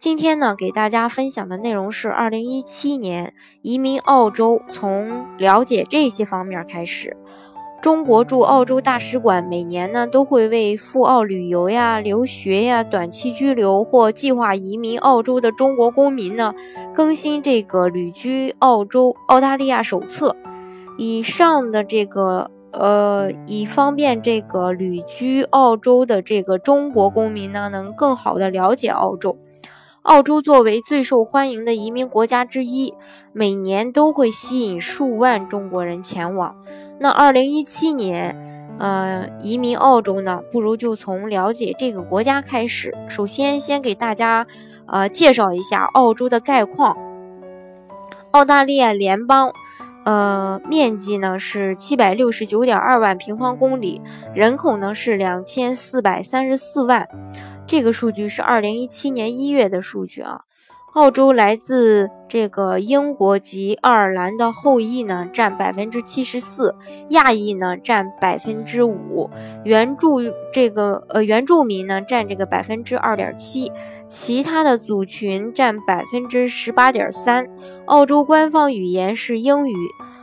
今天呢，给大家分享的内容是二零一七年移民澳洲，从了解这些方面开始。中国驻澳洲大使馆每年呢，都会为赴澳旅游呀、留学呀、短期居留或计划移民澳洲的中国公民呢，更新这个旅居澳洲澳大利亚手册。以上的这个呃，以方便这个旅居澳洲的这个中国公民呢，能更好的了解澳洲。澳洲作为最受欢迎的移民国家之一，每年都会吸引数万中国人前往。那二零一七年，呃，移民澳洲呢，不如就从了解这个国家开始。首先，先给大家呃介绍一下澳洲的概况。澳大利亚联邦，呃，面积呢是七百六十九点二万平方公里，人口呢是两千四百三十四万。这个数据是二零一七年一月的数据啊。澳洲来自这个英国及爱尔兰的后裔呢，占百分之七十四；亚裔呢占百分之五；原住这个呃原住民呢占这个百分之二点七；其他的族群占百分之十八点三。澳洲官方语言是英语。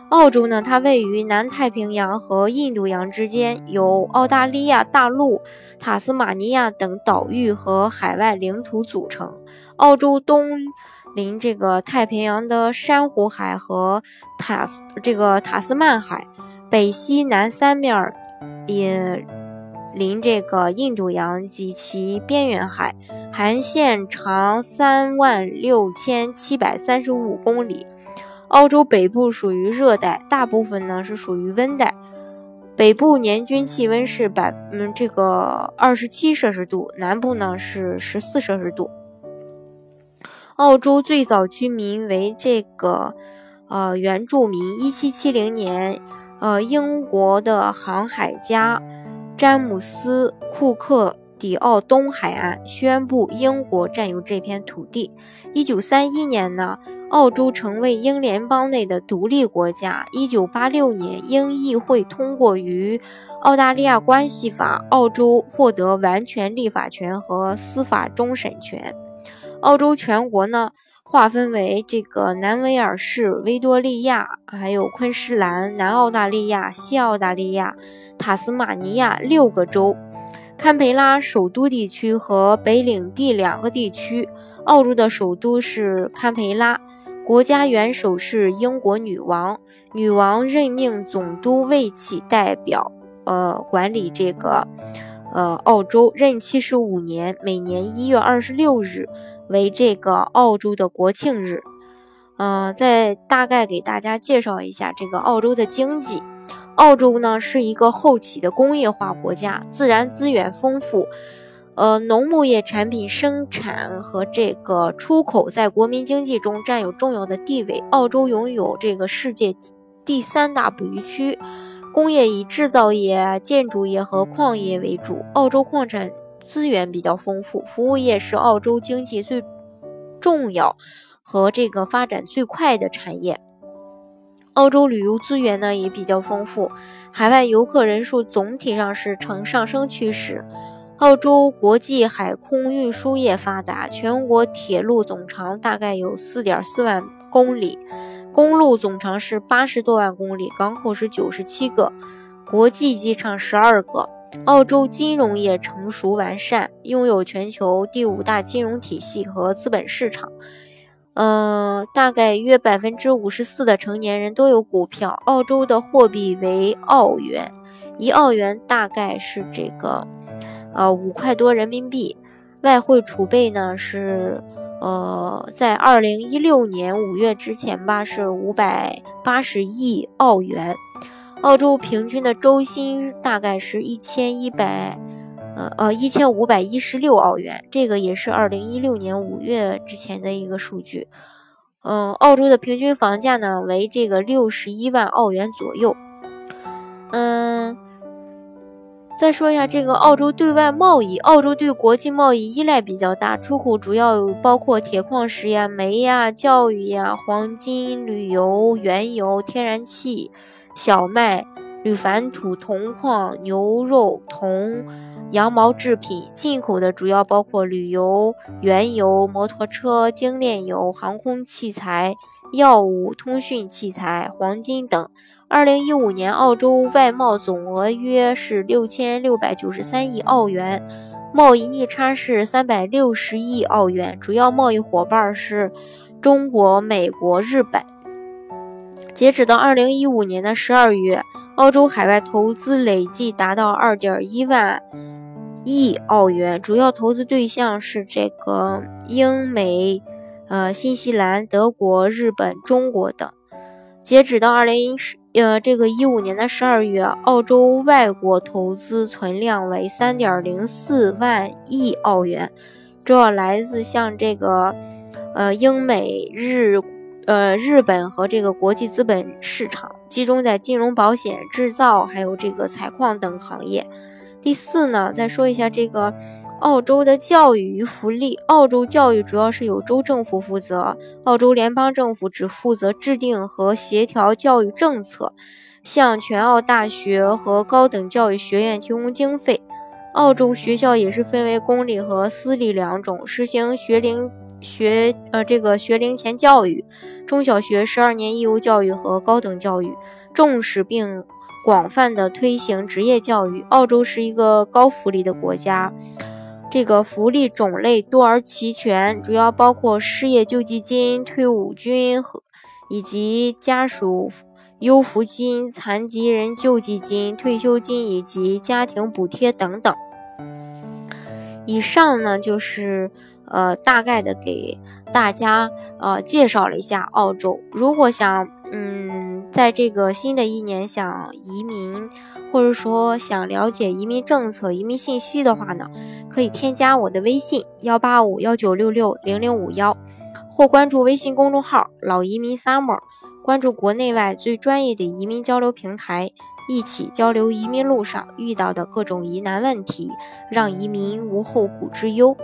澳洲呢，它位于南太平洋和印度洋之间，由澳大利亚大陆、塔斯马尼亚等岛屿和海外领土组成。澳洲东临这个太平洋的珊瑚海和塔斯这个塔斯曼海，北西南三面也临这个印度洋及其边缘海，海岸线长三万六千七百三十五公里。澳洲北部属于热带，大部分呢是属于温带。北部年均气温是百嗯这个二十七摄氏度，南部呢是十四摄氏度。澳洲最早居民为这个呃原住民。一七七零年，呃英国的航海家詹姆斯库克抵澳东海岸，宣布英国占有这片土地。一九三一年呢。澳洲成为英联邦内的独立国家。一九八六年，英议会通过与澳大利亚关系法，澳洲获得完全立法权和司法终审权。澳洲全国呢，划分为这个南威尔士、维多利亚、还有昆士兰、南澳大利亚、西澳大利亚、塔斯马尼亚六个州，堪培拉首都地区和北领地两个地区。澳洲的首都是堪培拉。国家元首是英国女王，女王任命总督为其代表，呃，管理这个，呃，澳洲，任期是五年，每年一月二十六日为这个澳洲的国庆日。嗯，再大概给大家介绍一下这个澳洲的经济。澳洲呢是一个后起的工业化国家，自然资源丰富。呃，农牧业产品生产和这个出口在国民经济中占有重要的地位。澳洲拥有这个世界第三大捕鱼区，工业以制造业、建筑业和矿业为主。澳洲矿产资源比较丰富，服务业是澳洲经济最重要和这个发展最快的产业。澳洲旅游资源呢也比较丰富，海外游客人数总体上是呈上升趋势。澳洲国际海空运输业发达，全国铁路总长大概有四点四万公里，公路总长是八十多万公里，港口是九十七个，国际机场十二个。澳洲金融业成熟完善，拥有全球第五大金融体系和资本市场。嗯，大概约百分之五十四的成年人都有股票。澳洲的货币为澳元，一澳元大概是这个。呃，五块多人民币，外汇储备呢是，呃，在二零一六年五月之前吧，是五百八十亿澳元。澳洲平均的周薪大概是一千一百，呃呃，一千五百一十六澳元，这个也是二零一六年五月之前的一个数据。嗯，澳洲的平均房价呢为这个六十一万澳元左右。嗯，再说一下这个澳洲对外贸易，澳洲对国际贸易依赖比较大，出口主要包括铁矿石呀、煤呀、教育呀、黄金、旅游、原油、天然气、小麦、铝矾土、铜矿、牛肉、铜。羊毛制品进口的主要包括旅游、原油、摩托车、精炼油、航空器材、药物、通讯器材、黄金等。二零一五年，澳洲外贸总额约是六千六百九十三亿澳元，贸易逆差是三百六十亿澳元，主要贸易伙伴是中国、美国、日本。截止到二零一五年的十二月，澳洲海外投资累计达到二点一万。亿澳元，主要投资对象是这个英美、呃新西兰、德国、日本、中国等。截止到二零一十呃这个一五年的十二月，澳洲外国投资存量为三点零四万亿澳元，主要来自像这个呃英美日呃日本和这个国际资本市场，集中在金融、保险、制造还有这个采矿等行业。第四呢，再说一下这个澳洲的教育与福利。澳洲教育主要是由州政府负责，澳洲联邦政府只负责制定和协调教育政策，向全澳大学和高等教育学院提供经费。澳洲学校也是分为公立和私立两种，实行学龄学呃这个学龄前教育、中小学十二年义务教育和高等教育，重视并。广泛的推行职业教育。澳洲是一个高福利的国家，这个福利种类多而齐全，主要包括失业救济金、退伍军和以及家属优抚金、残疾人救济金、退休金以及家庭补贴等等。以上呢就是呃大概的给大家呃介绍了一下澳洲。如果想嗯。在这个新的一年想移民，或者说想了解移民政策、移民信息的话呢，可以添加我的微信幺八五幺九六六零零五幺，或关注微信公众号“老移民 summer”，关注国内外最专业的移民交流平台，一起交流移民路上遇到的各种疑难问题，让移民无后顾之忧。